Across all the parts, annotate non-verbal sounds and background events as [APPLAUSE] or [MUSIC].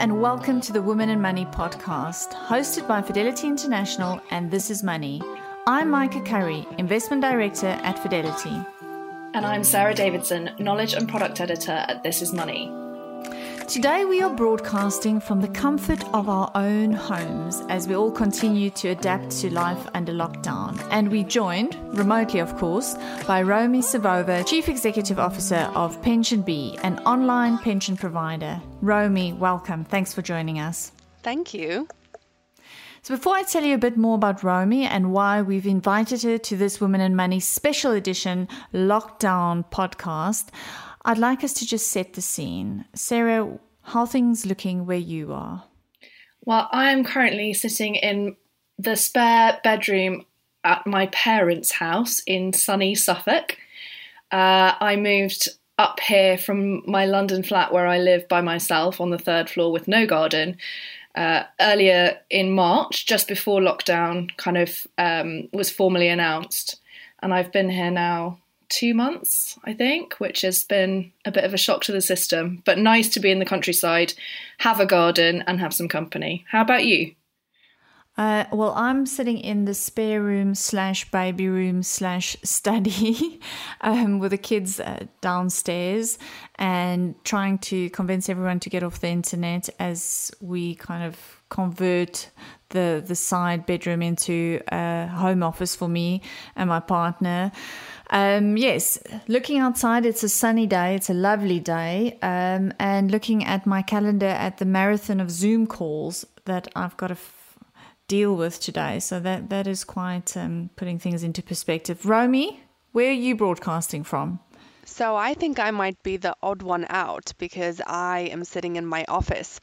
and welcome to the Women and Money podcast, hosted by Fidelity International and This Is Money. I'm Maike Currie, Investment Director at Fidelity. And I'm Sarah Davidson, Knowledge and Product Editor at This Is Money. Today, we are broadcasting from the comfort of our own homes as we all continue to adapt to life under lockdown. And we joined, remotely of course, by Romi Savova, Chief Executive Officer of PensionBee, an online pension provider. Romi, welcome. Thanks for joining us. Thank you. So, before I tell you a bit more about Romi and why we've invited her to this Women and Money special edition lockdown podcast, I'd like us to just set the scene. Sarah, how things looking where you are? Well, I am currently sitting in the spare bedroom at my parents' house in sunny Suffolk. Uh, I moved up here from my London flat where I live by myself on the third floor with no garden uh, earlier in March, just before lockdown kind of um, was formally announced. And I've been here now two months, I think, which has been a bit of a shock to the system, but nice to be in the countryside, have a garden, and have some company. How about you? Uh, well, I'm sitting in the spare room slash baby room slash study [LAUGHS] um, with the kids uh, downstairs and trying to convince everyone to get off the internet as we kind of convert the the side bedroom into a home office for me and my partner. Um, yes, looking outside, it's a sunny day. It's a lovely day. Um, and looking at my calendar at the marathon of Zoom calls that I've got to deal with today. So that, that is quite um, putting things into perspective. Romi, where are you broadcasting from? So I think I might be the odd one out because I am sitting in my office.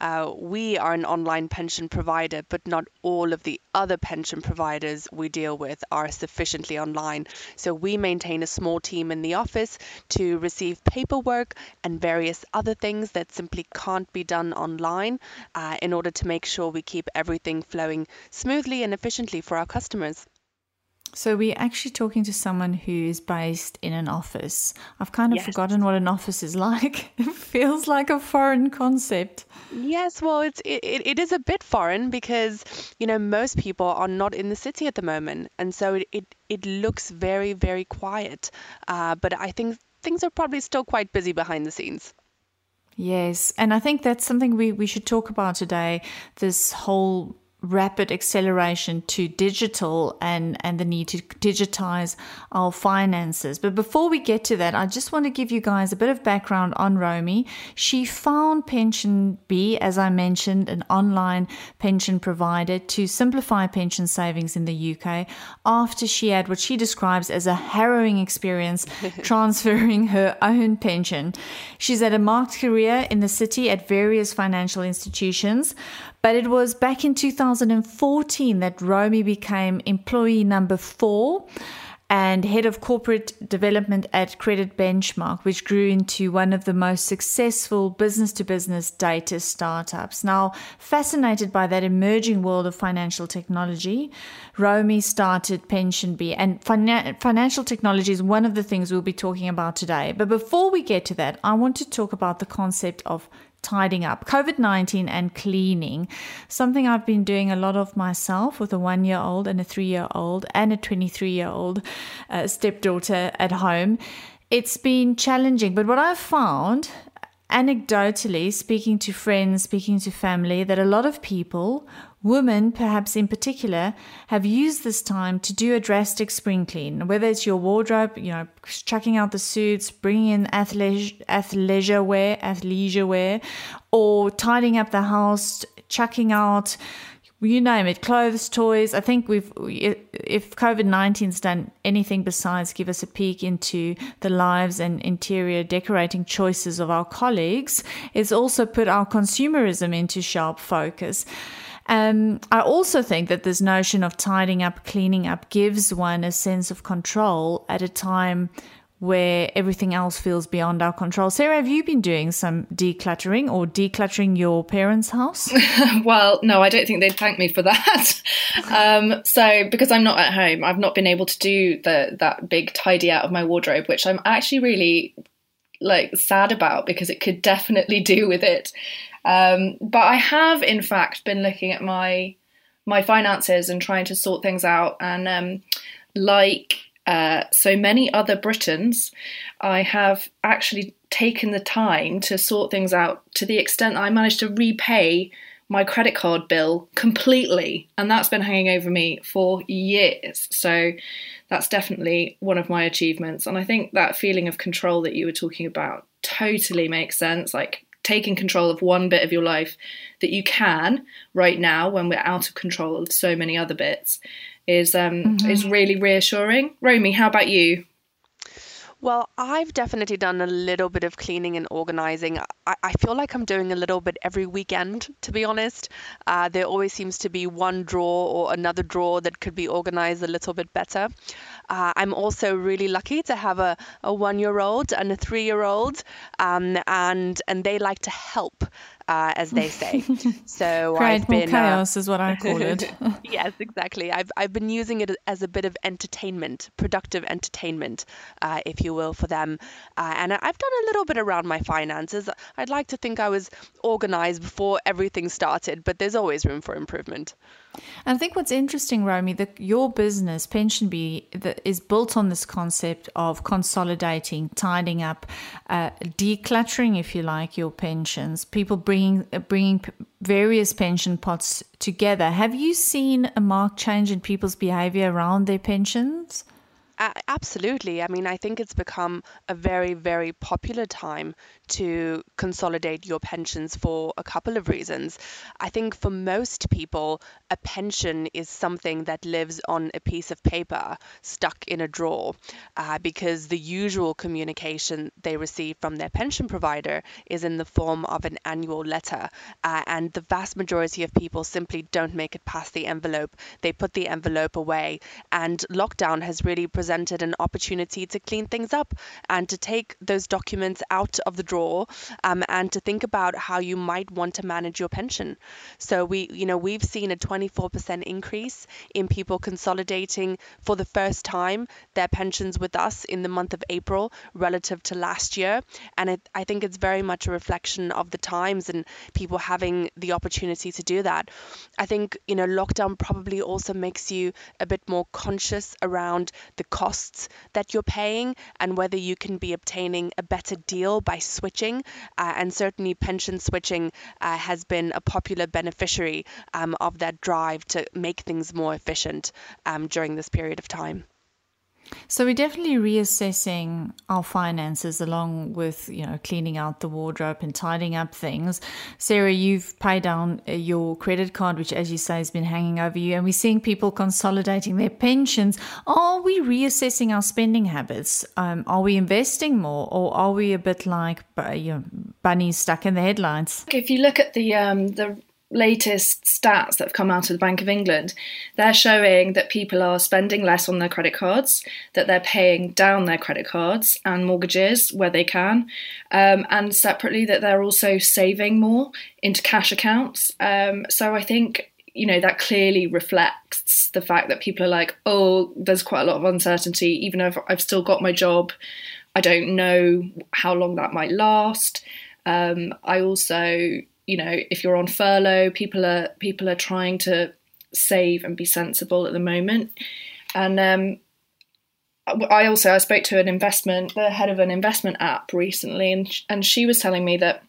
Uh, we are an online pension provider, but not all of the other pension providers we deal with are sufficiently online. So we maintain a small team in the office to receive paperwork and various other things that simply can't be done online uh, in order to make sure we keep everything flowing smoothly and efficiently for our customers. So we're actually talking to someone who is based in an office. I've kind of yes. forgotten what an office is [LAUGHS] like. it feels like a foreign concept. Yes, well, it's it, it is a bit foreign because you know most people are not in the city at the moment, and so it it, it looks very very quiet. Uh, but I think things are probably still quite busy behind the scenes. Yes, and I think that's something we, we should talk about today. This whole rapid acceleration to digital and, and the need to digitize our finances. But before we get to that, I just want to give you guys a bit of background on Romi. She found Pension B, as I mentioned, an online pension provider to simplify pension savings in the UK after she had what she describes as a harrowing experience [LAUGHS] transferring her own pension. She's had a marked career in the city at various financial institutions, but it was back in 2014 that Romi became employee number four and head of corporate development at Credit Benchmark, which grew into one of the most successful business to business data startups. Now, fascinated by that emerging world of financial technology, Romi started PensionBee, and financial technology is one of the things we'll be talking about today. But before we get to that, I want to talk about the concept of tidying up. COVID 19 and cleaning, something I've been doing a lot of myself with a one year old and a three year old and a 23 year old uh, stepdaughter at home. It's been challenging, but what I've found, anecdotally, speaking to friends, speaking to family, that a lot of people Women, perhaps in particular, have used this time to do a drastic spring clean, whether it's your wardrobe, you know, chucking out the suits, bringing in athleisure, athleisure wear, athleisure wear, or tidying up the house, chucking out, you name it, clothes, toys. I think we've, if COVID 19's done anything besides give us a peek into the lives and interior decorating choices of our colleagues, it's also put our consumerism into sharp focus. Um, I also think that this notion of tidying up, cleaning up gives one a sense of control at a time where everything else feels beyond our control. Sarah, have you been doing some decluttering or decluttering your parents' house? [LAUGHS] well, no, I don't think they'd thank me for that. [LAUGHS] um, so, because I'm not at home, I've not been able to do the that big tidy out of my wardrobe, which I'm actually really like sad about because it could definitely do with it Um, but I have, in fact, been looking at my my finances and trying to sort things out. And um, like uh, so many other Britons, I have actually taken the time to sort things out to the extent that I managed to repay my credit card bill completely. And that's been hanging over me for years. So that's definitely one of my achievements. And I think that feeling of control that you were talking about totally makes sense. Like taking control of one bit of your life that you can right now when we're out of control of so many other bits is um, mm-hmm. is really reassuring. Romi, how about you? Well, I've definitely done a little bit of cleaning and organizing. I, I feel like I'm doing a little bit every weekend, to be honest. Uh, there always seems to be one drawer or another drawer that could be organized a little bit better. Uh, I'm also really lucky to have a, a one year old and a three year old, um, and, and they like to help uh, as they say. [LAUGHS] So I've been uh, chaos uh, is what I [LAUGHS] call it. yes, exactly. I've I've been using it as a bit of entertainment, productive entertainment, uh, if you will, for them. Uh, and I've done a little bit around my finances. I'd like to think I was organized before everything started, but there's always room for improvement. And I think what's interesting, Romi, that your business, PensionBee, is built on this concept of consolidating, tidying up, uh, decluttering, if you like, your pensions. People bringing uh, bringing various pension pots together. Have you seen a marked change in people's behaviour around their pensions? Absolutely. I mean, I think it's become a very, very popular time to consolidate your pensions for a couple of reasons. I think for most people, a pension is something that lives on a piece of paper stuck in a drawer uh, because the usual communication they receive from their pension provider is in the form of an annual letter. Uh, and the vast majority of people simply don't make it past the envelope. They put the envelope away. And lockdown has really presented an opportunity to clean things up and to take those documents out of the drawer um, and to think about how you might want to manage your pension. So we, you know, we've seen a 24% increase in people consolidating for the first time their pensions with us in the month of April relative to last year. And it, I think it's very much a reflection of the times and people having the opportunity to do that. I think, you know, lockdown probably also makes you a bit more conscious around the costs that you're paying and whether you can be obtaining a better deal by switching uh, and certainly pension switching uh, has been a popular beneficiary um, of that drive to make things more efficient um, during this period of time. So we're definitely reassessing our finances along with, you know, cleaning out the wardrobe and tidying up things. Sarah, you've paid down uh, your credit card, which, as you say, has been hanging over you, and we're seeing people consolidating their pensions. Are we reassessing our spending habits? Um, are we investing more, or are we a bit like you know, bunnies stuck in the headlights? If you look at the um, the latest stats that have come out of the Bank of England, they're showing that people are spending less on their credit cards, that they're paying down their credit cards and mortgages where they can, um, and separately that they're also saving more into cash accounts. Um, so I think you know that clearly reflects the fact that people are like, oh, there's quite a lot of uncertainty, even if I've still got my job. I don't know how long that might last. Um, I also you know, if you're on furlough, people are people are trying to save and be sensible at the moment. And um, I also I spoke to an investment the head of an investment app recently, and and she was telling me that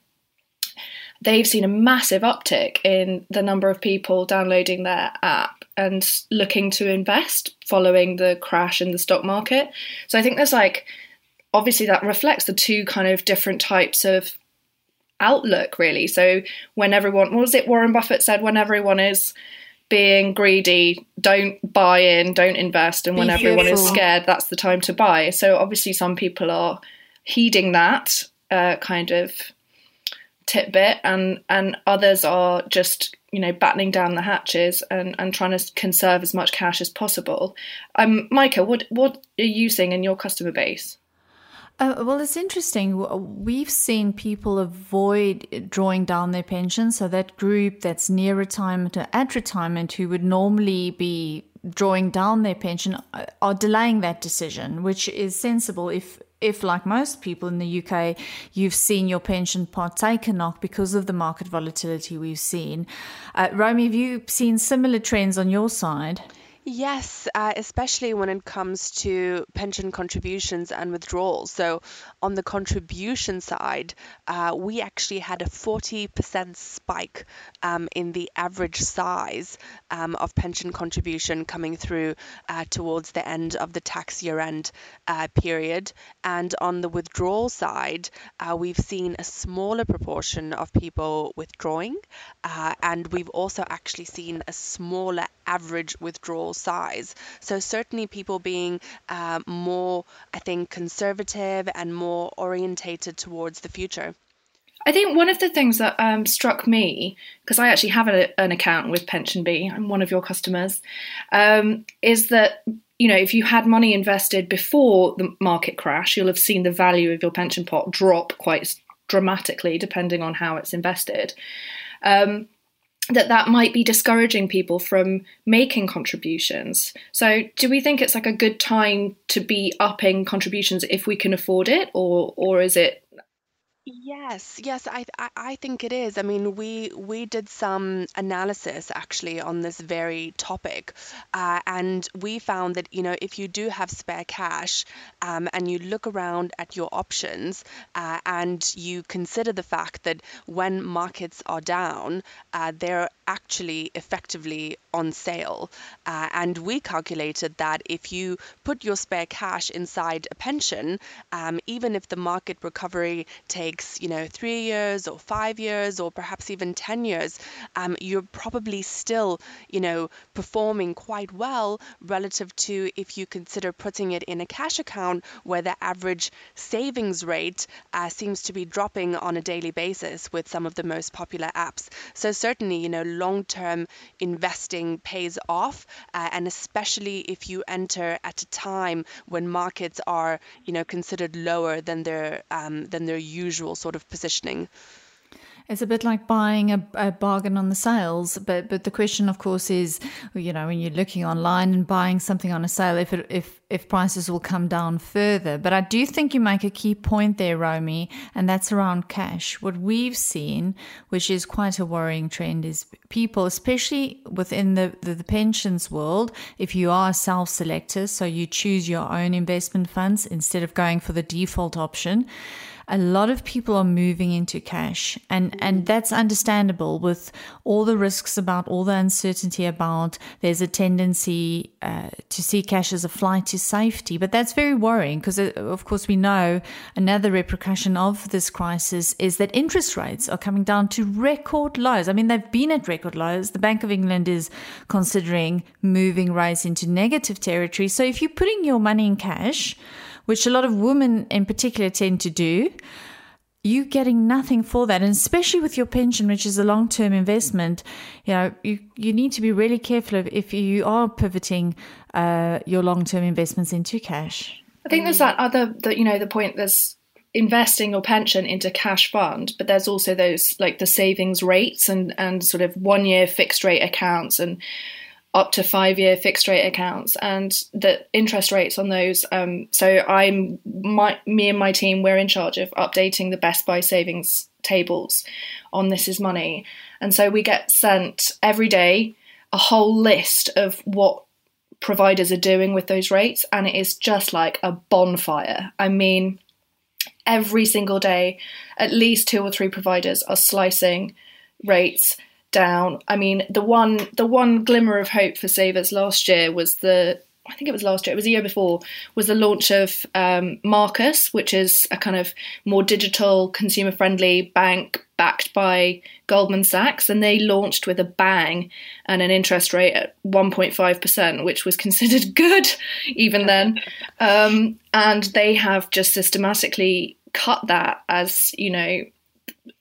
they've seen a massive uptick in the number of people downloading their app and looking to invest following the crash in the stock market. So I think there's like obviously that reflects the two kind of different types of outlook, really. So when everyone, what was it Warren Buffett said, when everyone is being greedy, don't buy in, don't invest, and Be when everyone is scared, that's the time to buy. So obviously, some people are heeding that uh, kind of tidbit, and and others are just you know battening down the hatches and and trying to conserve as much cash as possible. Um, Maike, what what are you seeing in your customer base? Uh, well, it's interesting. We've seen people avoid drawing down their pension. So, that group that's near retirement or at retirement who would normally be drawing down their pension uh, are delaying that decision, which is sensible if if, like most people in the UK, you've seen your pension pot take a knock because of the market volatility we've seen. Uh, Romi, have you seen similar trends on your side? Yes, uh, especially when it comes to pension contributions and withdrawals. So, on the contribution side, uh, we actually had a 40% spike um, in the average size um, of pension contribution coming through uh, towards the end of the tax year end uh, period. And on the withdrawal side, uh, we've seen a smaller proportion of people withdrawing, uh, and we've also actually seen a smaller average withdrawal size. So certainly people being uh, more, I think, conservative and more orientated towards the future. I think one of the things that um, struck me, because I actually have a, an account with PensionBee, I'm one of your customers, um, is that you know if you had money invested before the market crash, you'll have seen the value of your pension pot drop quite dramatically, depending on how it's invested. Um, that that might be discouraging people from making contributions. So, do we think it's like a good time to be upping contributions if we can afford it, or or is it Yes, yes, I, I I think it is. I mean, we we did some analysis actually on this very topic, uh, and we found that you know if you do have spare cash, um, and you look around at your options, uh, and you consider the fact that when markets are down, uh, they're actually effectively on sale, uh, and we calculated that if you put your spare cash inside a pension, um, even if the market recovery takes you know, three years or five years or perhaps even 10 years, um, you're probably still, you know, performing quite well relative to if you consider putting it in a cash account where the average savings rate uh, seems to be dropping on a daily basis with some of the most popular apps. So certainly, you know, long-term investing pays off, uh, and especially if you enter at a time when markets are, you know, considered lower than their um, than their usual sort of positioning. It's a bit like buying a, a, bargain on the sales, but but the question, of course, is you know when you're looking online and buying something on a sale, if it, if if prices will come down further. But I do think you make a key point there, Romi, and that's around cash. What we've seen, which is quite a worrying trend, is people, especially within the the, the pensions world, if you are a self selector, so you choose your own investment funds instead of going for the default option a lot of people are moving into cash and and that's understandable with all the risks about all the uncertainty about there's a tendency uh, to see cash as a flight to safety but that's very worrying because uh, of course we know another repercussion of this crisis is that interest rates are coming down to record lows. I mean they've been at record lows. The bank of england is considering moving rates into negative territory. So if you're putting your money in cash which a lot of women in particular tend to do, you getting nothing for that. And especially with your pension, which is a long term investment, you know, you, you need to be really careful if you are pivoting uh, your long term investments into cash. I think there's that other, the, you know, the point there's investing your pension into cash fund, but there's also those like the savings rates and, and sort of one year fixed rate accounts and up to five year fixed rate accounts and the interest rates on those. Um, so I'm my me and my team we're in charge of updating the Best Buy savings tables on This Is Money, and so we get sent every day a whole list of what providers are doing with those rates, and it is just like a bonfire. I mean, every single day, at least two or three providers are slicing rates down. I mean, the one the one glimmer of hope for savers last year was the I think it was last year, it was a year before, was the launch of um, Marcus, which is a kind of more digital, consumer friendly bank backed by Goldman Sachs. And they launched with a bang and an interest rate at 1.5%, which was considered [LAUGHS] good even then. Um, and they have just systematically cut that as, you know,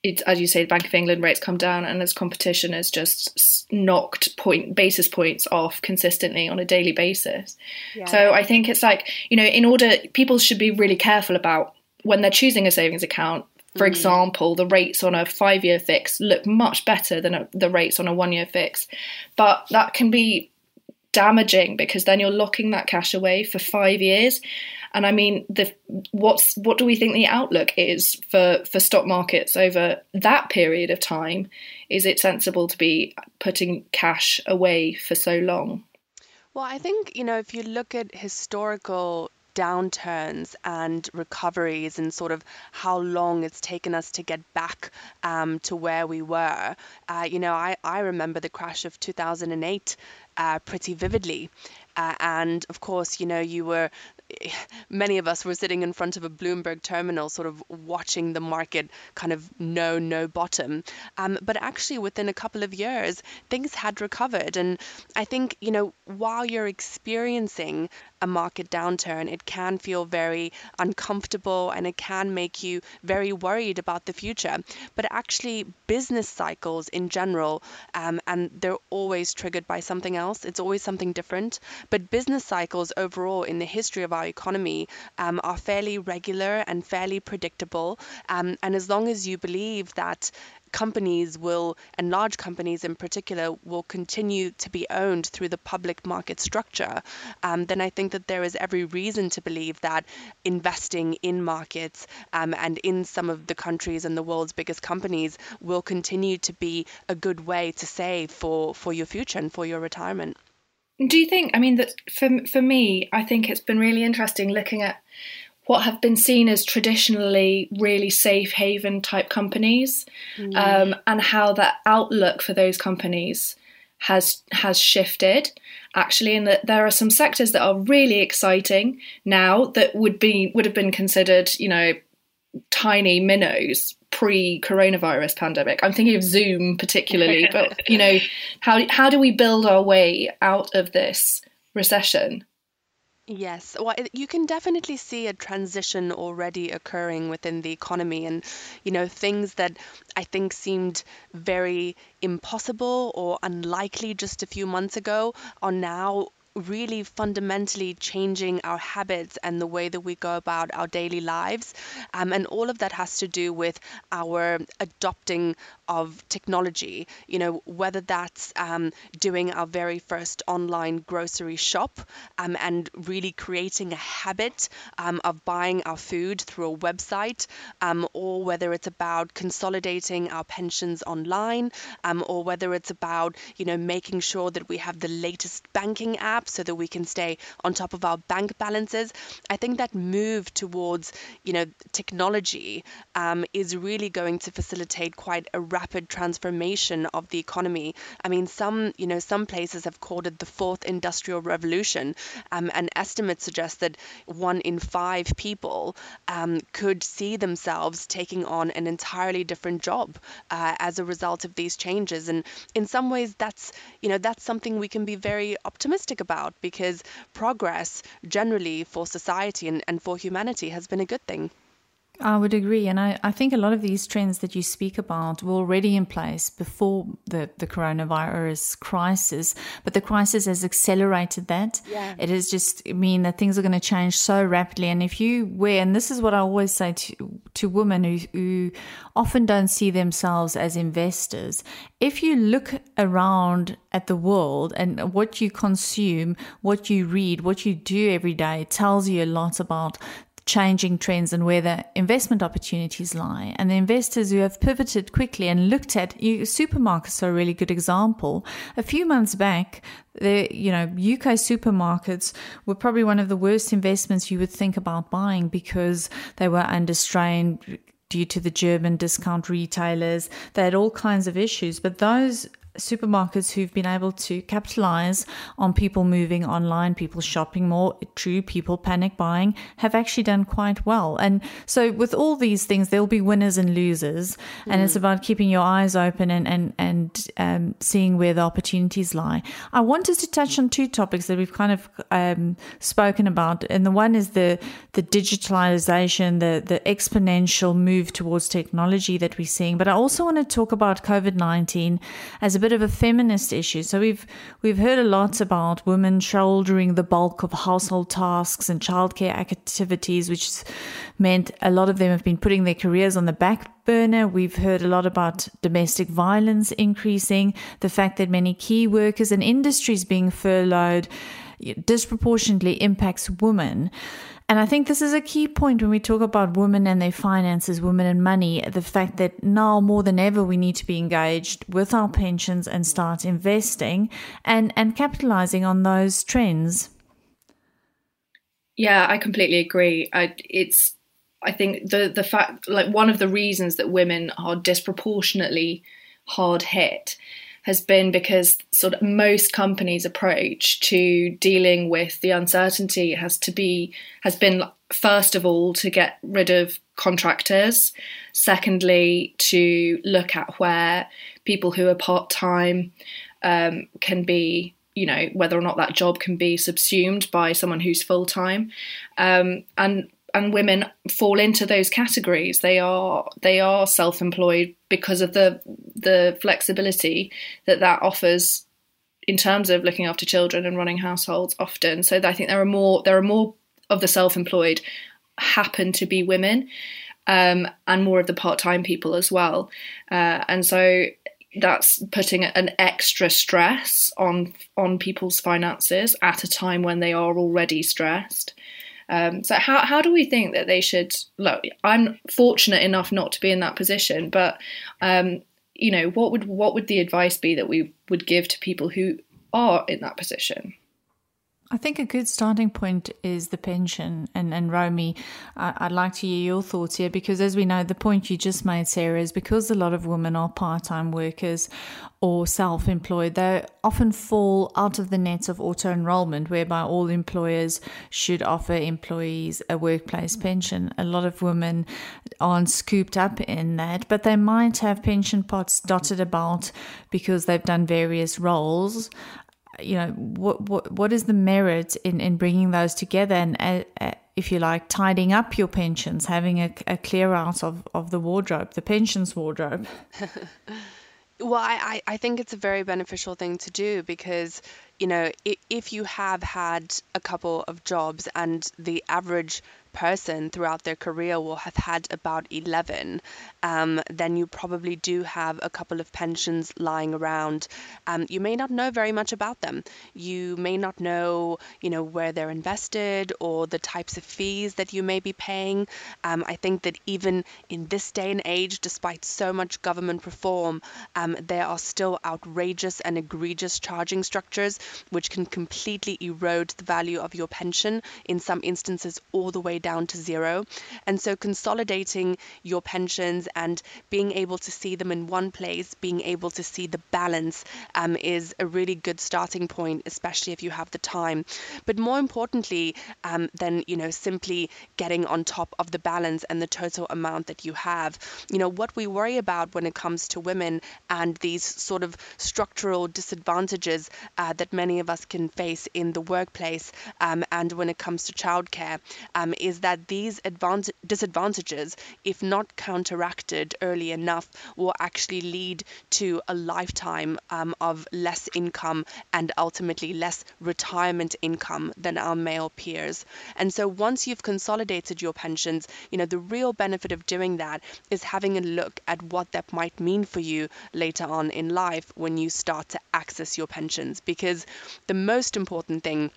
it, as you say, the Bank of England rates come down, and as competition has just knocked point basis points off consistently on a daily basis. Yeah. So I think it's like you know, in order, people should be really careful about when they're choosing a savings account. For mm. example, the rates on a five-year fix look much better than a, the rates on a one-year fix, but that can be damaging because then you're locking that cash away for five years. And I mean, the what's what do we think the outlook is for for stock markets over that period of time? Is it sensible to be putting cash away for so long? Well, I think, you know, if you look at historical downturns and recoveries and sort of how long it's taken us to get back um, to where we were. Uh, you know, I, I remember the crash of 2008 uh, pretty vividly. Uh, and of course, you know, you were, [SIGHS] many of us were sitting in front of a Bloomberg terminal, sort of watching the market kind of no, no bottom. Um, but actually, within a couple of years, things had recovered. And I think, you know, while you're experiencing a market downturn, it can feel very uncomfortable and it can make you very worried about the future. But actually, business cycles in general, um, and they're always triggered by something else, it's always something different. But business cycles overall in the history of our economy um, are fairly regular and fairly predictable. Um, and as long as you believe that companies will, and large companies in particular, will continue to be owned through the public market structure, um, then I think that there is every reason to believe that investing in markets um, and in some of the countries and the world's biggest companies will continue to be a good way to save for, for your future and for your retirement. Do you think? I mean, that for for me, I think it's been really interesting looking at what have been seen as traditionally really safe haven type companies, mm. um, and how that outlook for those companies has has shifted actually and that there are some sectors that are really exciting now that would be would have been considered you know tiny minnows pre-coronavirus pandemic. I'm thinking of Zoom particularly, but you know, [LAUGHS] how how do we build our way out of this recession? Yes, well, you can definitely see a transition already occurring within the economy, and you know things that I think seemed very impossible or unlikely just a few months ago are now really fundamentally changing our habits and the way that we go about our daily lives. Um, and all of that has to do with our adopting of technology, you know, whether that's um, doing our very first online grocery shop um, and really creating a habit um, of buying our food through a website, um, or whether it's about consolidating our pensions online, um, or whether it's about, you know, making sure that we have the latest banking app so that we can stay on top of our bank balances. I think that move towards, you know, technology um, is really going to facilitate quite a rapid transformation of the economy. I mean, some, you know, some places have called it the fourth industrial revolution, um, and estimates suggest that one in five people um, could see themselves taking on an entirely different job uh, as a result of these changes. And in some ways, that's, you know, that's something we can be very optimistic about because progress generally for society and, and for humanity has been a good thing. I would agree. And I, I think a lot of these trends that you speak about were already in place before the, the coronavirus crisis, but the crisis has accelerated that. Yeah. It has just mean that things are going to change so rapidly. And if you wear, and this is what I always say to, to women who, who often don't see themselves as investors, if you look around at the world and what you consume, what you read, what you do every day, it tells you a lot about changing trends and where the investment opportunities lie. And the investors who have pivoted quickly and looked at you, supermarkets are a really good example. A few months back, the you know UK supermarkets were probably one of the worst investments you would think about buying because they were under strain due to the German discount retailers. They had all kinds of issues, but those supermarkets who've been able to capitalize on people moving online, people shopping more, true people panic buying, have actually done quite well. And so, with all these things, there'll be winners and losers, mm. and it's mm. about keeping your eyes open and and and um, seeing where the opportunities lie. I wanted to touch on two topics that we've kind of um, spoken about, and the one is the the digitalization, the the exponential move towards technology that we're seeing. But I also want to talk about COVID nineteen as a bit of a feminist issue. So we've we've heard a lot about women shouldering the bulk of household tasks and childcare activities, which meant a lot of them have been putting their careers on the back burner. We've heard a lot about domestic violence increasing, the fact that many key workers and industries being furloughed disproportionately impacts women. And I think this is a key point when we talk about women and their finances, women and money, the fact that now more than ever we need to be engaged with our pensions and start investing and, and capitalizing on those trends. Yeah, I completely agree. I, it's I think the the fact like one of the reasons that women are disproportionately hard hit has been because sort of most companies' approach to dealing with the uncertainty has to be has been first of all to get rid of contractors, secondly to look at where people who are part time um, can be you know whether or not that job can be subsumed by someone who's full time um, and and women fall into those categories. They are they are self-employed because of the the flexibility that that offers in terms of looking after children and running households often. So I think there are more there are more of the self-employed happen to be women, um, and more of the part-time people as well. Uh, and so that's putting an extra stress on on people's finances at a time when they are already stressed. Um, so how how do we think that they should look? I'm fortunate enough not to be in that position, but um, you know, what would what would the advice be that we would give to people who are in that position? I think a good starting point is the pension. And, and Romi, I'd like to hear your thoughts here because, as we know, the point you just made, Sarah, is because a lot of women are part time workers or self employed, they often fall out of the nets of auto enrollment, whereby all employers should offer employees a workplace pension. A lot of women aren't scooped up in that, but they might have pension pots dotted about because they've done various roles you know what what what is the merit in in bringing those together and uh, uh, if you like tidying up your pensions having a, a clear out of of the wardrobe the pensions wardrobe? [LAUGHS] Well I, I think it's a very beneficial thing to do because you know if you have had a couple of jobs and the average person throughout their career will have had about 11, um, then you probably do have a couple of pensions lying around. Um, you may not know very much about them. You may not know, you know, where they're invested or the types of fees that you may be paying. Um, I think that even in this day and age, despite so much government reform, um, there are still outrageous and egregious charging structures which can completely erode the value of your pension, in some instances, all the way down to zero. And so consolidating your pensions and being able to see them in one place, being able to see the balance um, is a really good starting point, especially if you have the time. But more importantly um, than, you know, simply getting on top of the balance and the total amount that you have, you know, what we worry about when it comes to women and these sort of structural disadvantages uh, that many of us can face in the workplace um, and when it comes to childcare um, is is that these advantage, disadvantages, if not counteracted early enough, will actually lead to a lifetime um, of less income and ultimately less retirement income than our male peers. And so once you've consolidated your pensions, you know, the real benefit of doing that is having a look at what that might mean for you later on in life when you start to access your pensions. Because the most important thing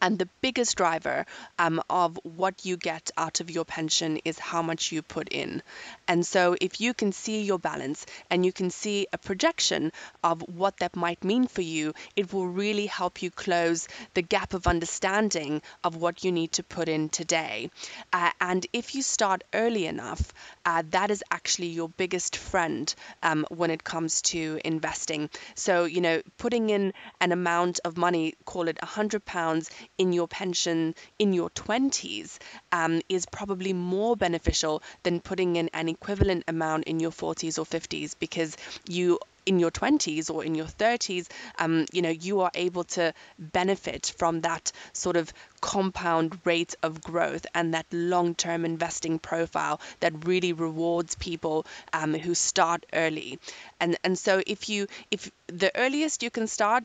and the biggest driver um, of what you get out of your pension is how much you put in. And so, if you can see your balance and you can see a projection of what that might mean for you, it will really help you close the gap of understanding of what you need to put in today. Uh, and if you start early enough, uh, that is actually your biggest friend um, when it comes to investing. So, you know, putting in an amount of money, call it £100 in your pension in your 20s um, is probably more beneficial than putting in an equivalent amount in your 40s or 50s because you in your 20s or in your 30s, um, you know, you are able to benefit from that sort of compound rate of growth and that long-term investing profile that really rewards people um, who start early. And and so if you if the earliest you can start,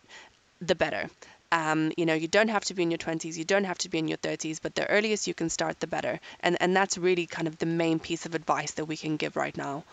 the better. Um, you know, you don't have to be in your 20s, you don't have to be in your 30s, but the earliest you can start, the better. And and that's really kind of the main piece of advice that we can give right now.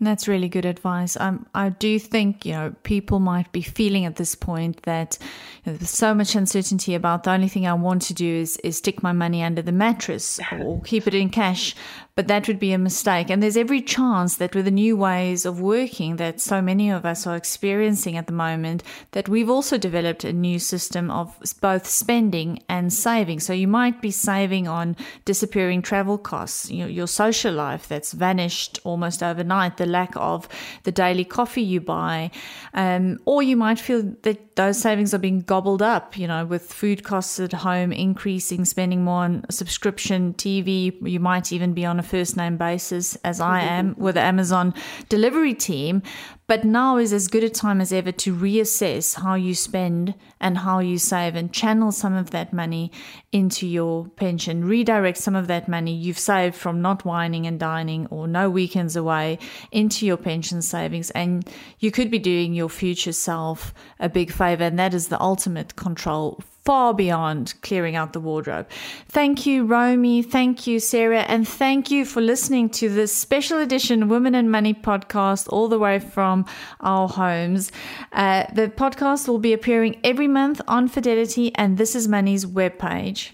That's really good advice. Um, I do think you know people might be feeling at this point that you know, there's so much uncertainty about the only thing I want to do is is stick my money under the mattress or keep it in cash but that would be a mistake. And there's every chance that with the new ways of working that so many of us are experiencing at the moment, that we've also developed a new system of both spending and saving. So you might be saving on disappearing travel costs, you know, your social life that's vanished almost overnight, the lack of the daily coffee you buy, um, or you might feel that those savings are being gobbled up, you know, with food costs at home increasing, spending more on subscription TV. You might even be on a first name basis as I mm-hmm. am with the Amazon delivery team. But now is as good a time as ever to reassess how you spend and how you save and channel some of that money into your pension. Redirect some of that money you've saved from not wining and dining or no weekends away into your pension savings. And you could be doing your future self a big favor. And that is the ultimate control far beyond clearing out the wardrobe. Thank you, Romi. Thank you, Sarah. And thank you for listening to this special edition Women and Money podcast, all the way from our homes. Uh, the podcast will be appearing every month on Fidelity and This Is Money's webpage.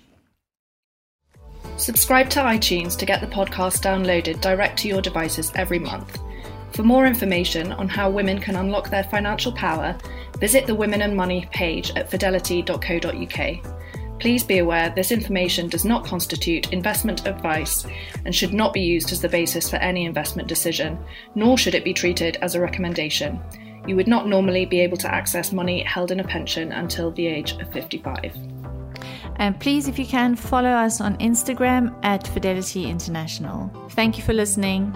Subscribe to iTunes to get the podcast downloaded direct to your devices every month. For more information on how women can unlock their financial power, visit the Women and Money page at fidelity.co.uk. Please be aware this information does not constitute investment advice and should not be used as the basis for any investment decision, nor should it be treated as a recommendation. You would not normally be able to access money held in a pension until the age of 55. And please, if you can, follow us on Instagram at Fidelity International. Thank you for listening.